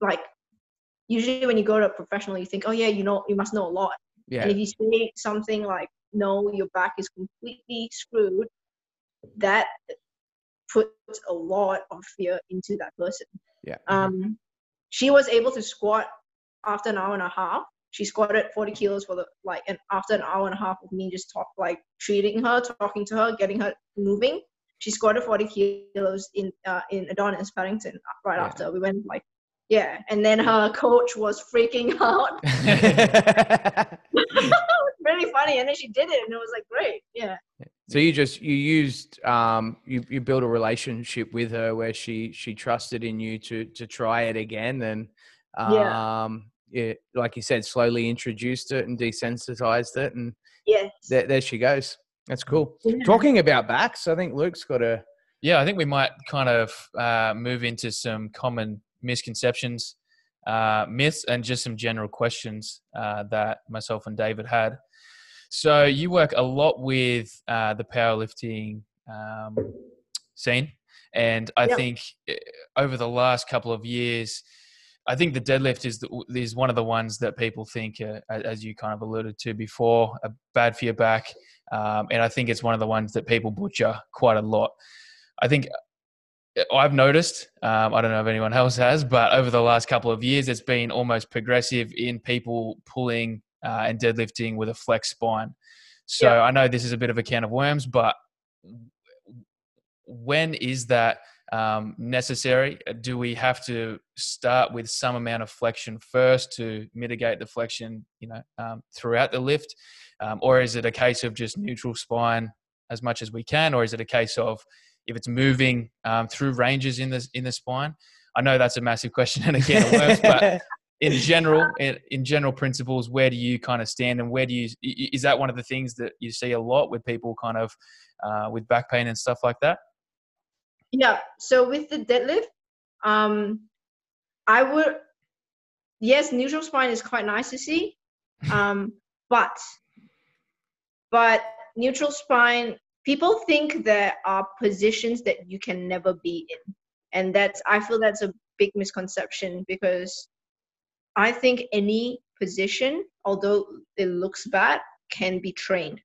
like usually when you go to a professional, you think, oh yeah, you know, you must know a lot. yeah, And if you say something like, no, your back is completely screwed, that puts a lot of fear into that person. Yeah. Um, she was able to squat after an hour and a half. She squatted 40 kilos for the like, and after an hour and a half of me just talk like treating her, talking to her, getting her moving, she squatted 40 kilos in uh, in Adonis Paddington right Yeah. after we went like yeah, and then her coach was freaking out. it was really funny, and then she did it, and it was like great. Yeah, so you just you used um you you built a relationship with her where she she trusted in you to to try it again and Yeah. um yeah, like you said, slowly introduced it and desensitized it, and yeah there, there she goes. That's cool. Yeah. Talking about backs, I think Luke's got a Yeah, I think we might kind of uh, move into some common misconceptions, uh, myths, and just some general questions uh, that myself and David had. So you work a lot with uh, the powerlifting um, scene, and I Yeah. think eh, over the last couple of years, I think the deadlift is the, is one of the ones that people think, uh, as you kind of alluded to before, are bad for your back, um, and I think it's one of the ones that people butcher quite a lot. I think I've noticed. Um, I don't know if anyone else has, but over the last couple of years, it's been almost progressive in people pulling uh, and deadlifting with a flex spine. So Yeah. I know this is a bit of a can of worms, but when is that um, necessary? Do we have to start with some amount of flexion first to mitigate the flexion, you know, um, throughout the lift, um, or is it a case of just neutral spine as much as we can, or is it a case of if it's moving um, through ranges in the in the spine? I know that's a massive question and a can of worms, but in general, in, in general principles, where do you kind of stand, and where do you is that one of the things that you see a lot with people kind of uh, with back pain and stuff like that? Yeah. So with the deadlift, um, I would yes, neutral spine is quite nice to see, um, but but neutral spine, people think there are positions that you can never be in, and that's I feel that's a big misconception because I think any position, although it looks bad, can be trained.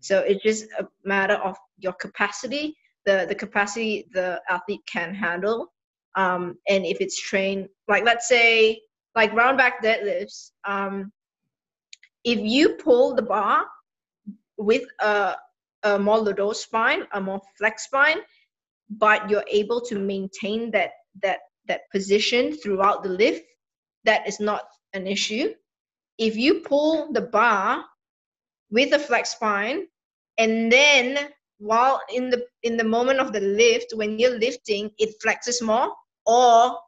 So it's just a matter of your capacity, the the capacity the athlete can handle, um, and if it's trained, like let's say like round back deadlifts, um, if you pull the bar with a a more low spine, a more flex spine, but you're able to maintain that that that position throughout the lift, that is not an issue. If you pull the bar with a flex spine and then while in the in the moment of the lift when you're lifting it flexes more or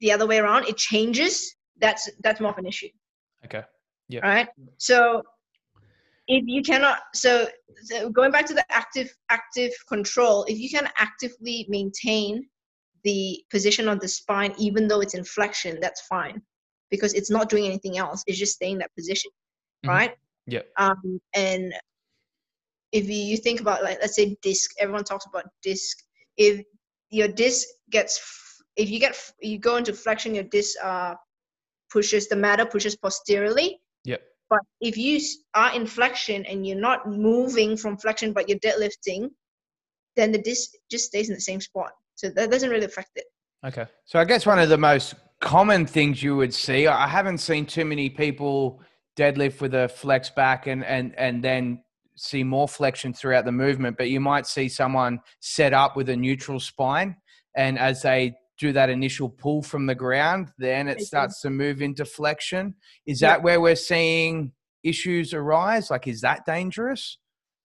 the other way around it changes that's that's more of an issue Okay. Yeah. right so if you cannot so, so going back to the active active control if you can actively maintain the position of the spine even though it's in flexion that's fine because it's not doing anything else it's just staying in that position Mhm. right yeah um and if you, think about like let's say disc everyone talks about disc if your disc gets if you get you go into flexion your disc uh pushes the matter pushes posteriorly. But if you are in flexion and you're not moving from flexion but you're deadlifting then the disc just stays in the same spot so that doesn't really affect it Okay. So I guess one of the most common things you would see, I haven't seen too many people deadlift with a flex back and and and then see more flexion throughout the movement, but you might see someone set up with a neutral spine and as they do that initial pull from the ground, then it starts to move into flexion. Is Yeah. that where we're seeing issues arise? Like is that dangerous?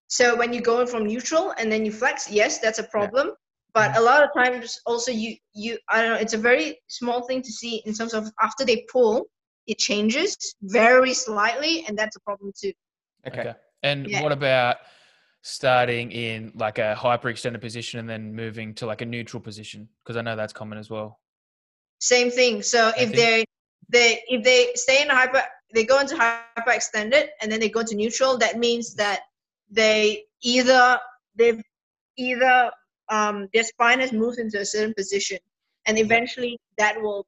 So when you go in from neutral and then you flex, yes, that's a problem. But mm-hmm. a lot of times also you you I don't know, it's a very small thing to see in terms of after they pull, it changes very slightly, and that's a problem too. Okay. And Yeah. what about starting in like a hyperextended position and then moving to like a neutral position? Because I know that's common as well. Same thing. So Same if thing. they they if they stay in hyper they go into hyper extended and then they go to neutral, that means that they either they've either um their spine has moved into a certain position and eventually that will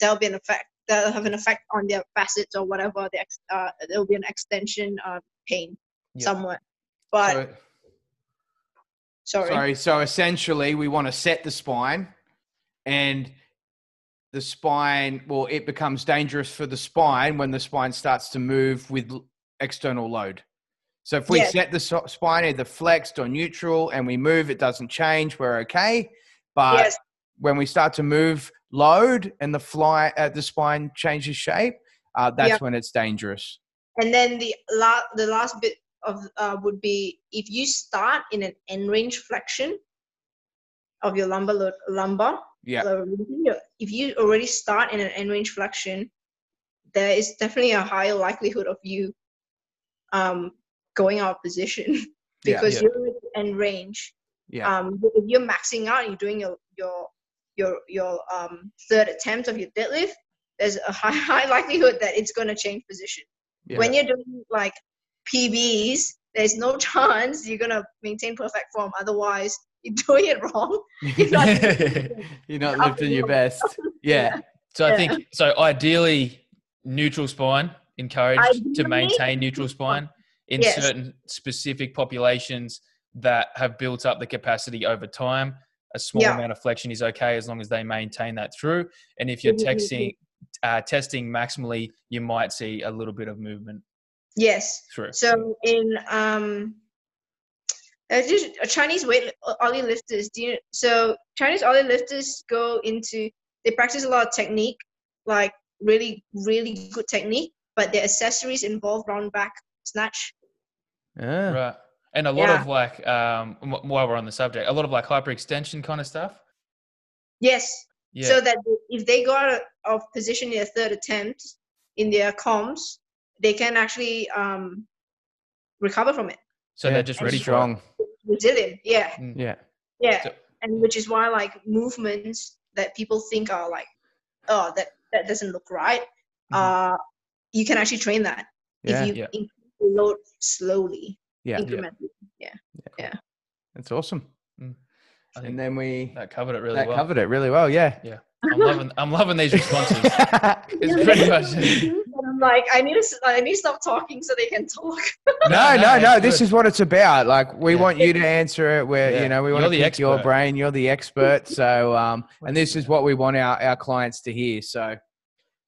that'll be an effect that'll have an effect on their facets or whatever the ex, uh there'll be an extension uh pain Yeah. somewhere. But So- sorry. Sorry. So essentially, we want to set the spine, and the spine, well, it becomes dangerous for the spine when the spine starts to move with external load. So if we Yes. set the spine either flexed or neutral and we move, it doesn't change. We're okay. But yes, when we start to move load and the fly uh, the spine changes shape, uh, that's Yeah. when it's dangerous. and then the la- the last bit of uh, would be if you start in an end range flexion of your lumbar lo- lumbar. Yeah. If you already start in an end range flexion, there is definitely a higher likelihood of you um, going out of position because Yeah. you're in end range. Yeah. Um, if you're maxing out, you're doing your your your your um, third attempt of your deadlift. There's a high high likelihood that it's going to change position. Yeah. When you're doing like PBs, there's no chance you're gonna maintain perfect form. Otherwise, you're doing it wrong. You're not You're not lifting your best. Yeah. So I think so. Ideally, neutral spine encouraged to maintain neutral spine in Yes. certain specific populations that have built up the capacity over time. A small Yeah. amount of flexion is okay as long as they maintain that through. And if you're texting, uh, testing maximally, you might see a little bit of movement Yes. through. So in um, there's just uh, Chinese weight ollie lifters. Do you, so Chinese ollie lifters go into they practice a lot of technique, like really really good technique, but their accessories involve round back snatch. Yeah. Right. And a lot Yeah. of like, um, while we're on the subject, a lot of like hyperextension kind of stuff. Yes. Yeah. So that if they go out of- of position in their third attempt in their comms, they can actually um, recover from it. so Yeah, they're just that's ready strong. Resilient. Yeah. Yeah. Yeah. So- and which is why like movements that people think are like, oh, that that doesn't look right. Mhm. Uh, you can actually train that Yeah. if you Yeah. increase the load slowly, Yeah. incrementally. Yeah. Yeah. yeah That's awesome. I think And then we that covered it really that well. covered it really well. Yeah. Yeah. I'm loving, I'm loving these responses. It's pretty much. And I'm like, I need to, s- I need to stop talking so they can talk. no, no, no. This is what it's about. Like we Yeah. want you to answer it. Where Yeah. you know we You're want to pick your brain. You're the expert. So um, and this is what we want our our clients to hear. So,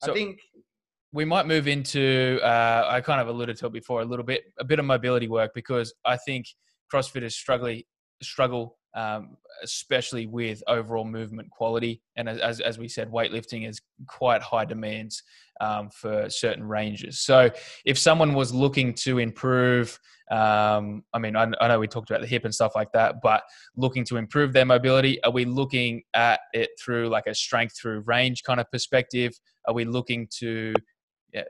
So- I think we might move into uh, I kind of alluded to it before a little bit a bit of mobility work because I think CrossFitters struggle struggle um, especially with overall movement quality. And as- as we said weightlifting is quite high demands um, for certain ranges. So if someone was looking to improve um, I mean I, I know we talked about the hip and stuff like that but looking to improve their mobility are we looking at it through like a strength through range kind of perspective? Are we looking to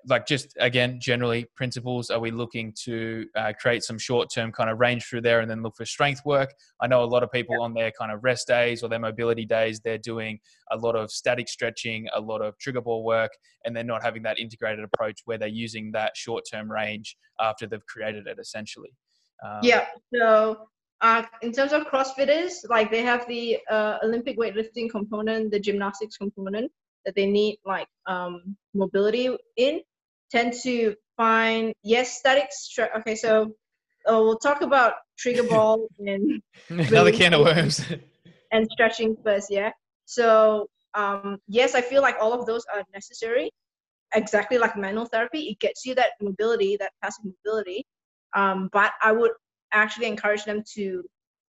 like just again generally principles are we looking to uh, create some short-term kind of range through there and then look for strength work? I know a lot of people on their kind of rest days or their mobility days they're doing a lot of static stretching a lot of trigger ball work and they're not having that integrated approach where they're using that short-term range after they've created it essentially. Um, yeah. So uh, in terms of CrossFitters, like they have the uh, Olympic weightlifting component, the gymnastics component that they need like um, mobility in. Tend to find yes, static. Stre- okay, so uh, we'll talk about trigger ball and another can of worms and stretching first. Yeah. So um, yes, I feel like all of those are necessary. Exactly like manual therapy, it gets you that mobility, that passive mobility. Um, but I would actually encourage them to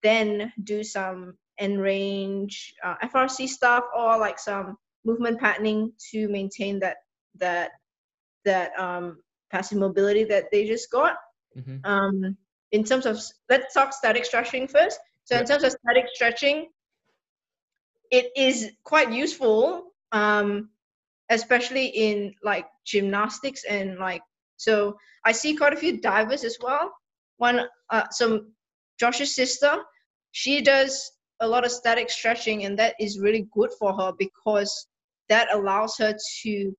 then do some end range uh, FRC stuff or like some movement patterning to maintain that that that um, passive mobility that they just got Mhm. um, in terms of let's talk static stretching first. So in terms of static stretching, it is quite useful, um, especially in like gymnastics and like so. I see quite a few divers as well. One, uh, some Josh's sister, she does a lot of static stretching, and that is really good for her because that allows her to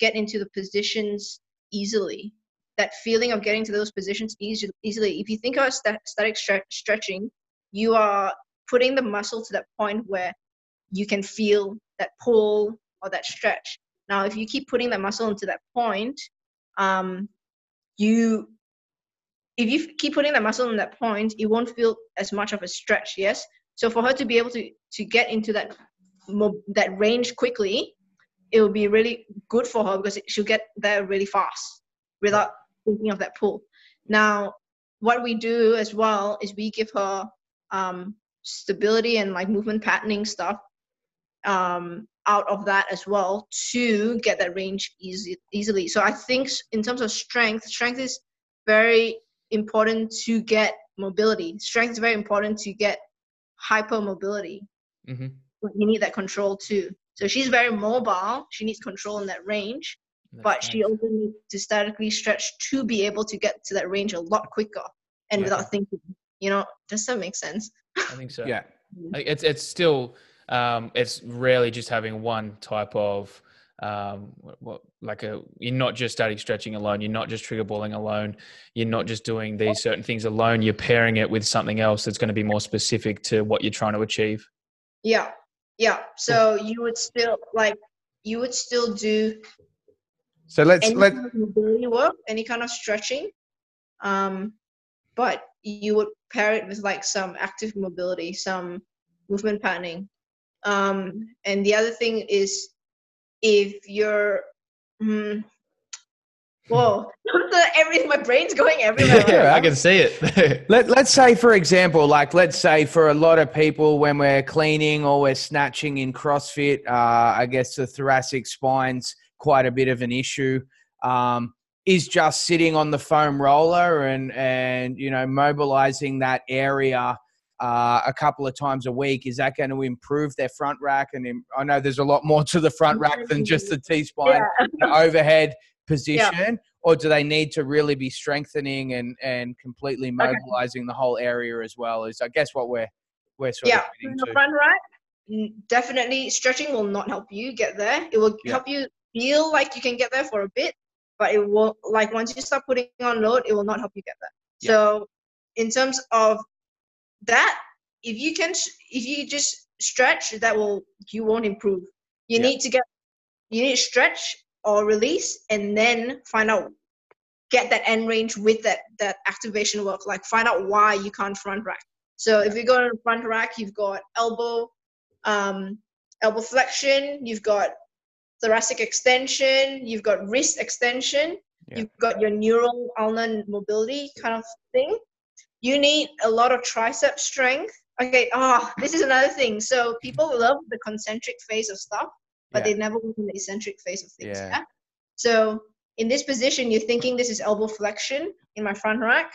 get into the positions easily that feeling of getting to those positions easily. If you think of sta- static stre- stretching, you are putting the muscle to that point where you can feel that pull or that stretch. Now, if you keep putting that muscle into that point, um, you if you keep putting that muscle in that point, it won't feel as much of a stretch. Yes. So for her to be able to to get into that that range quickly, it will be really good for her because she'll get there really fast without thinking of that pull. Now, what we do as well is we give her um, stability and like movement patterning stuff um, out of that as well to get that range easy easily. So I think in terms of strength, strength is very important to get mobility. Strength is very important to get hypermobility. hmm you need that control too. So she's very mobile. She needs control in that range, but she also needs to statically stretch to be able to get to that range a lot quicker and Yeah. without thinking. You know, does that make sense? I think so. Yeah. It's it's still um, it's rarely just having one type of um, what, what like a you're not just static stretching alone. You're not just trigger balling alone. You're not just doing these certain things alone. You're pairing it with something else that's going to be more specific to what you're trying to achieve. Yeah, yeah. So you would still like you would still do So let's any let kind of mobility work, any kind of stretching, um, but you would pair it with like some active mobility, some movement patterning. Um, and the other thing is if you're, mm, whoa, everything, my brain's going everywhere. Yeah. I can see it. Let, let's say, for example, like let's say for a lot of people, when we're cleaning or we're snatching in CrossFit, uh, I guess the thoracic spine's quite a bit of an issue. Um, is just sitting on the foam roller and and you know mobilizing that area uh, a couple of times a week is that going to improve their front rack and im- i know there's a lot more to the front rack than just the t-spine Yeah. the overhead position or do they need to really be strengthening and and completely mobilizing the whole area as well is i guess what we're we're sort yeah, of in getting the to front rack, mm, definitely stretching will not help you get there. It will Yeah. help you feel like you can get there for a bit, but it will like once you start putting on load, it will not help you get there. Yeah. So, in terms of that, if you can, if you just stretch, that will you won't improve. You Yeah. need to get, you need to stretch or release, and then find out get that end range with that that activation work. Like find out why you can't front rack. So if you go to front rack, you've got elbow, um, elbow flexion, you've got thoracic extension, you've got wrist extension, Yeah. you've got your neural ulnar mobility kind of thing. You need a lot of tricep strength. Okay, ah, this is another thing. So people love the concentric phase of stuff, but Yeah. they never go in the eccentric phase of things. Yeah. yeah? So in this position, you're thinking this is elbow flexion in my front rack.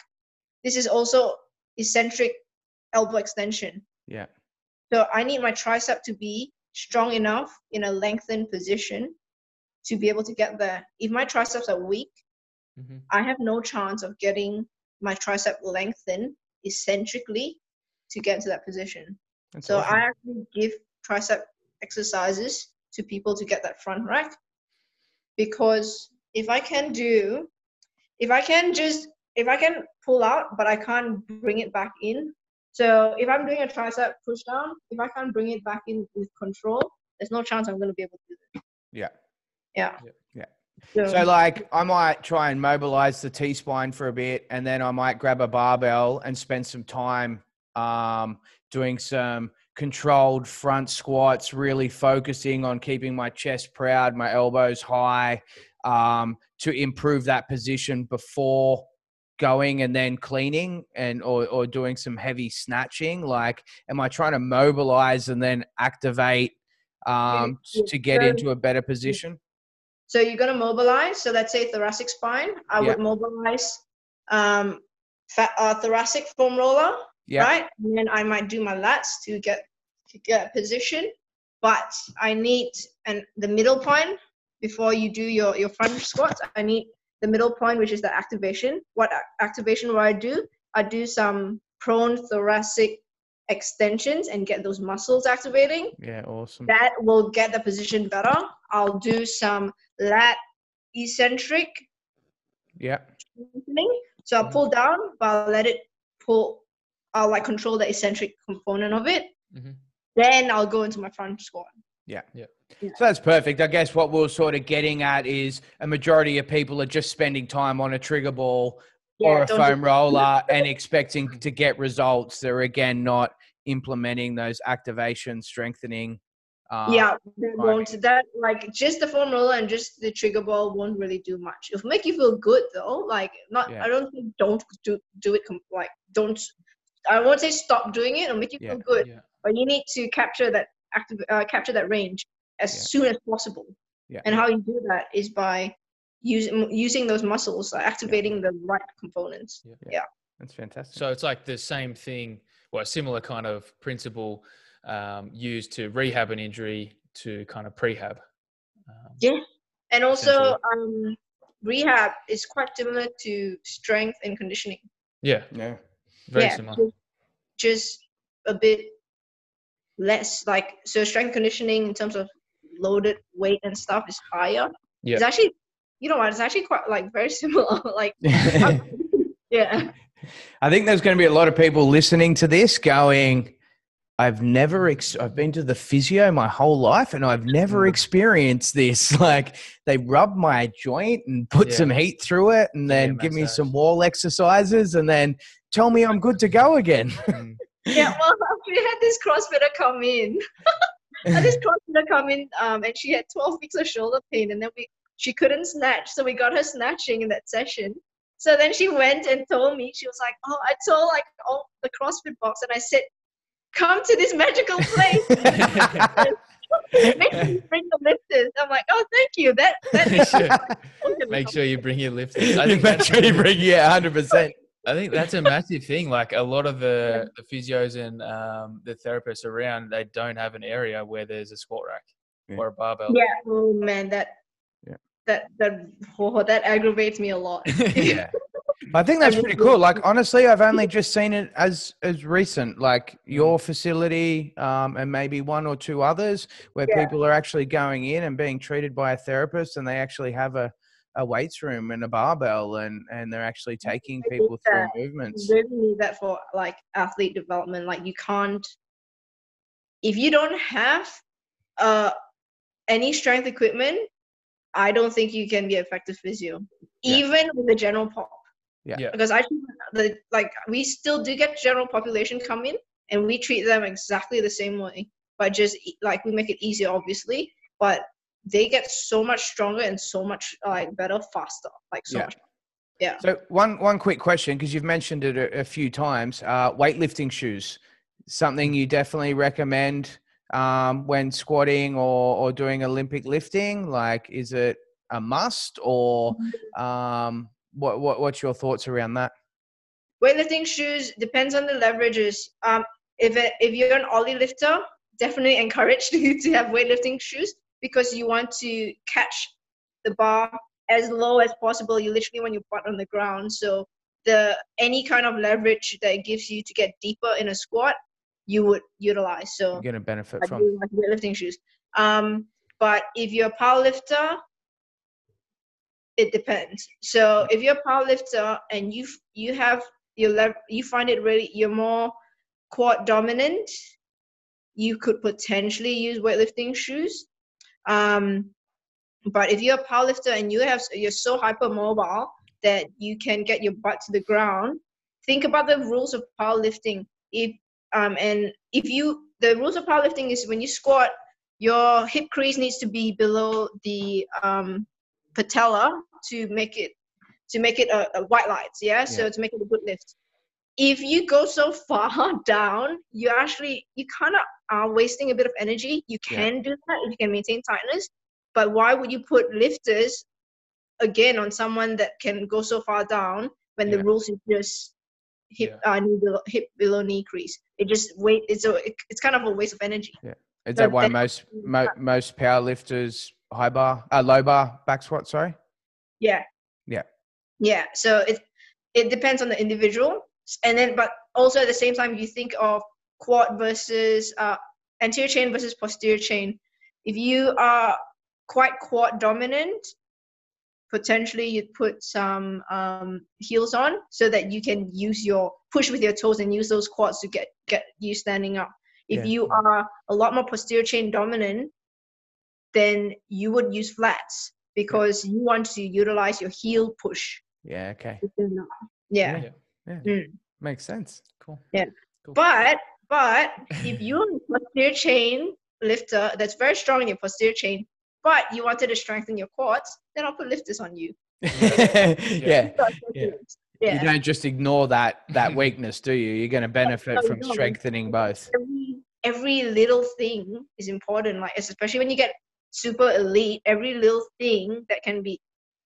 This is also eccentric elbow extension. yeah So I need my tricep to be strong enough in a lengthened position to be able to get there. If my triceps are weak, Mhm. I have no chance of getting my tricep lengthened eccentrically to get to that position. That's So awesome. I actually give tricep exercises to people to get that front rack because if I can do, if I can just, if I can pull out, but I can't bring it back in. So if I'm doing a tricep push down, if I can't bring it back in with control, there's no chance I'm going to be able to do it. yeah Yeah. Yeah. So, So like I might try and mobilize the T spine for a bit and then I might grab a barbell and spend some time um, doing some controlled front squats, really focusing on keeping my chest proud, my elbows high, um, to improve that position before going and then cleaning and or, or doing some heavy snatching like am i trying to mobilize and then activate um, to get into a better position so you're going to mobilize. So let's say thoracic spine. I would mobilize um, fa- uh, thoracic foam roller. Yeah right? And then I might do my lats to get to get a position, but I need and the middle point before you do your your front squats. I need the middle point, which is the activation. What activation will I do? I do some prone thoracic extensions and get those muscles activating. yeah awesome That will get the position better. I'll do some lat eccentric yeah. So I'll pull down, but I'll let it pull. I'll like control the eccentric component of it. Mhm. Then I'll go into my front squat. Yeah. Yeah. So that's perfect. I guess what we're sort of getting at is a majority of people are just spending time on a trigger ball or a foam do- roller and expecting to get results. They're again not implementing those activation, strengthening Um, yeah, that won't that like just the foam roller and just the trigger ball won't really do much. It'll make you feel good though. Like not, Yeah. I don't think don't do do it like don't. I won't say stop doing it. It'll make you Yeah. feel good, Yeah. but you need to capture that active uh, capture that range as Yeah. soon as possible. Yeah. And how you do that is by using using those muscles, like activating the right components. Yeah. that's fantastic. So it's like the same thing, well, a similar kind of principle um, used to rehab an injury to kind of prehab. Um, Yeah. And also, um, rehab is quite similar to strength and conditioning. yeah, yeah. Very yeah, similar. Just, a bit less like so strength conditioning in terms of loaded weight and stuff is higher. Yeah. It's actually you know what, it's actually quite like very similar. like yeah. I think there's going to be a lot of people listening to this going, I've never, ex- I've been to the physio my whole life and I've never Mm. experienced this. Like they rub my joint and put Yeah. some heat through it and Give me a then give me some wall exercises and then tell me I'm good to go again. Mm. Yeah, well we had this CrossFitter come in. had this CrossFitter come in, um, and she had 12 weeks of shoulder pain, and then we she couldn't snatch, so we got her snatching in that session. So then she went and told me she was like, "Oh, I told like all the CrossFit box, and I said, come to this magical place. Make sure you bring the lifters." I'm like, "Oh, thank you." That Make sure- that Make sure you bring your lifters. I think that's, sure you bring, yeah, 100%. I think that's a massive thing. Like a lot of the, the physios and um, the therapists around, they don't have an area where there's a squat rack Yeah. or a barbell. Yeah. Oh man, that Yeah. That that oh, that aggravates me a lot. yeah. I think that's pretty cool. Like honestly, I've only just seen it as as recent, like your facility, um, and maybe one or two others where Yeah. people are actually going in and being treated by a therapist, and they actually have a, a weights room and a barbell, and and they're actually taking I people through movements. You really need that for like athlete development. Like you can't if you don't have uh any strength equipment, I don't think you can be effective physio. Yeah. Even with the general pop. Yeah. Yeah. Because I the like we still do get general population come in and we treat them exactly the same way. But just like we make it easier obviously, but they get so much stronger and so much like better faster. Like so Yeah. much. So one one quick question because you've mentioned it a, a few times. Uh, weightlifting shoes, something you definitely recommend um, when squatting or or doing Olympic lifting. Like, is it a must or um, what, what what's your thoughts around that? weightlifting shoes depends on the leverages. Um, if it, if you're an ollie lifter, definitely encourage you to have weightlifting shoes because you want to catch the bar as low as possible. You literally want your butt on the ground. So the any kind of leverage that it gives you to get deeper in a squat, you would utilize. So You're to benefit I from. like weightlifting shoes. Um, but if you're a power lifter, it depends. So if you're a power lifter and you you have your lev- you find it really you're more quad dominant, you could potentially use weightlifting shoes. Um, but if you're a power lifter and you have you're so hypermobile that you can get your butt to the ground, think about the rules of powerlifting. If um, and if you the rules of powerlifting is when you squat, your hip crease needs to be below the um, patella to make it to make it a, a white light. Yeah? so to make it a good lift. If you go so far down, you actually you kind of are wasting a bit of energy. You Yeah. can do that if you can maintain tightness, but why would you put lifters again on someone that can go so far down when Yeah. the rules is just hip uh, knee below, hip below knee crease. It just wait. It's a it, it's kind of a waste of energy. Yeah. Is that why most mo, most power lifters high bar, uh, low bar back squat? Sorry. Yeah. Yeah. Yeah. So it it depends on the individual, and then but also at the same time you think of quad versus uh, anterior chain versus posterior chain. If you are quite quad dominant, potentially you'd put some um, heels on so that you can use your push with your toes and use those quads to get get you standing up. If Yeah. you are a lot more posterior chain dominant, then you would use flats because you want to utilize your heel push. Yeah. Okay. to stand up. Yeah. Yeah. Yeah. Mm. Makes sense. Cool. Yeah. Cool. But but if you're in posterior chain lifter that's very strong in your posterior chain, but you wanted to strengthen your quads, then I'll put lifters on you. yeah. Yeah. Yeah. Yeah. You don't just ignore that that weakness, do you? You're going to benefit no, from no. strengthening both. every every little thing is important like especially when you get super elite every little thing that can be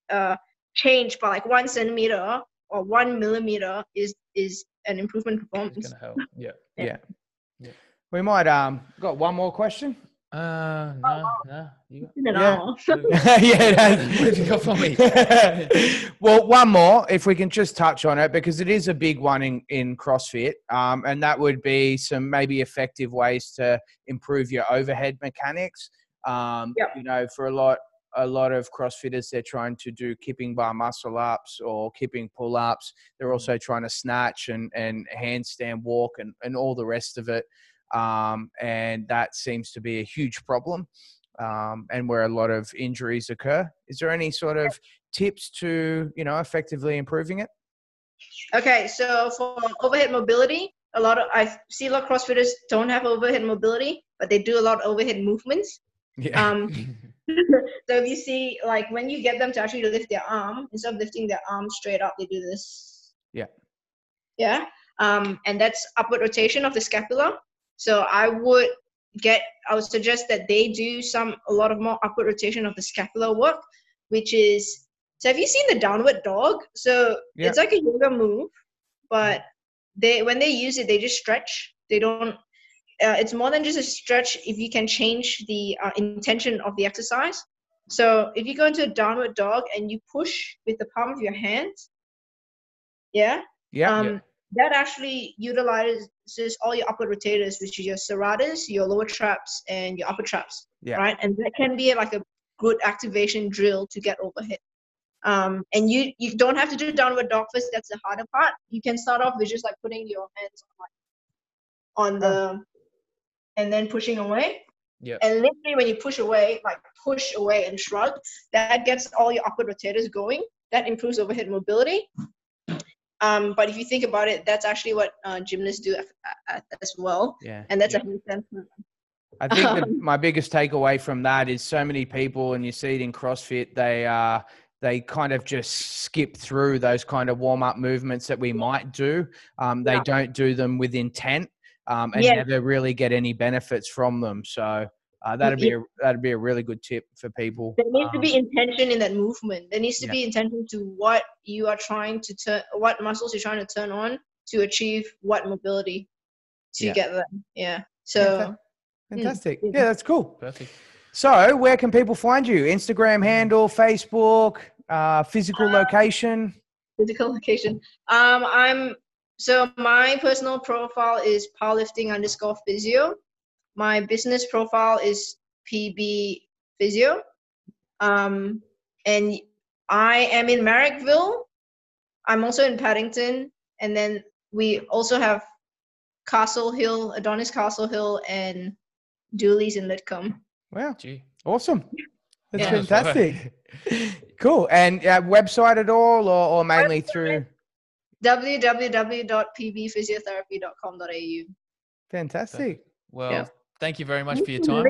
uh changed by like one centimeter or one millimeter is is an improvement in It's performance gonna help. Yeah. Yeah. Yeah. We might um got one more question. Uh, no, no. You got, In an Yeah. yeah. what have you got for me? well, one more, if we can just touch on it, because it is a big one in, in CrossFit, um, and that would be some maybe effective ways to improve your overhead mechanics. Um, Yep. You know, for a lot a lot of CrossFitters, they're trying to do kipping bar muscle ups or kipping pull ups. They're also trying to snatch and, and handstand walk and, and all the rest of it. Um, and that seems to be a huge problem um, and where a lot of injuries occur. Is there any sort of tips to you know effectively improving it? okay so for overhead mobility a lot of i see a lot of crossfitters don't have overhead mobility but they do a lot of overhead movements Yeah. um so if you see like when you get them to actually lift their arm instead of lifting their arm straight up they do this Yeah. yeah um and that's upward rotation of the scapula so i would get i would suggest that they do some a lot of more upward rotation of the scapular work which is so have you seen the downward dog so Yeah. it's like a yoga move but they when they use it they just stretch they don't uh, it's more than just a stretch if you can change the uh, intention of the exercise. So if you go into a downward dog and you push with the palm of your hands, yeah, yeah. um, that actually utilizes all your upward rotators, which is your serratus, your lower traps, and your upper traps, Yeah. right? And that can be like a good activation drill to get overhead. Um, and you you don't have to do downward dog first. That's the harder part. You can start off with just like putting your hands on, like, on the and then pushing away. Yeah. And literally, when you push away, like push away and shrug, that gets all your upward rotators going. That improves overhead mobility. Um, but if you think about it, that's actually what uh, gymnasts do a- a- as well, yeah. and that's Yeah. a huge sense. I think Um, my biggest takeaway from that is so many people, and you see it in CrossFit, they uh, they kind of just skip through those kind of warm up movements that we might do. Um, they Yeah. don't do them with intent, um, and Yeah. never really get any benefits from them. So uh, that'd be a, that'd be a really good tip for people. There needs to Um, be intention in that movement. There needs to Yeah. be intention to what you are trying to turn, what muscles you're trying to turn on to achieve what mobility to Yeah. get them. Yeah. Yeah, So Fantastic. Mm. Yeah, that's cool. Perfect. So, where can people find you? Instagram handle, Facebook, uh, physical location. physical location. Um, I'm so my personal profile is powerlifting underscore physio. My business profile is PB Physio. Um, and I am in Marrickville. I'm also in Paddington, and then we also have Castle Hill, Adonis Castle Hill, and Dooley's in Lidcombe. Wow, Gee. awesome. That's Yeah. fantastic. cool. And uh, website at all, or, or mainly through? www.pbphysiotherapy.com.au. Fantastic. Well, Yeah. Thank you very much for your time.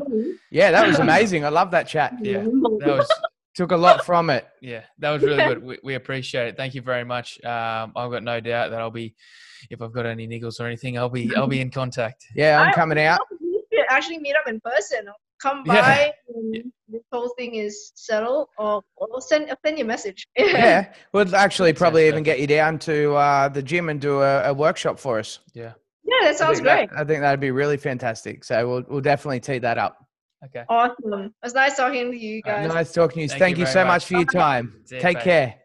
Yeah, that was amazing. I love that chat. Yeah, that was Took a lot from it. yeah, that was really good. We, we appreciate it. Thank you very much. Um, I've got no doubt that I'll be, if I've got any niggles or anything, I'll be I'll be in contact. Yeah, I'm I- coming out. We should actually meet up in person. Come Yeah. by when this whole thing is settled, or, or send, send you a message. Yeah, we'll actually probably even get you down to uh, the gym and do a, a workshop for us. Yeah. Yeah, that I sounds that- great. I think that'd be really fantastic. So we'll we'll definitely tee that up. Okay. Awesome. It was nice talking to you uh, guys. Nice talking to you. Thank Thank, you you so much. much for your time. See you, Take bye. care.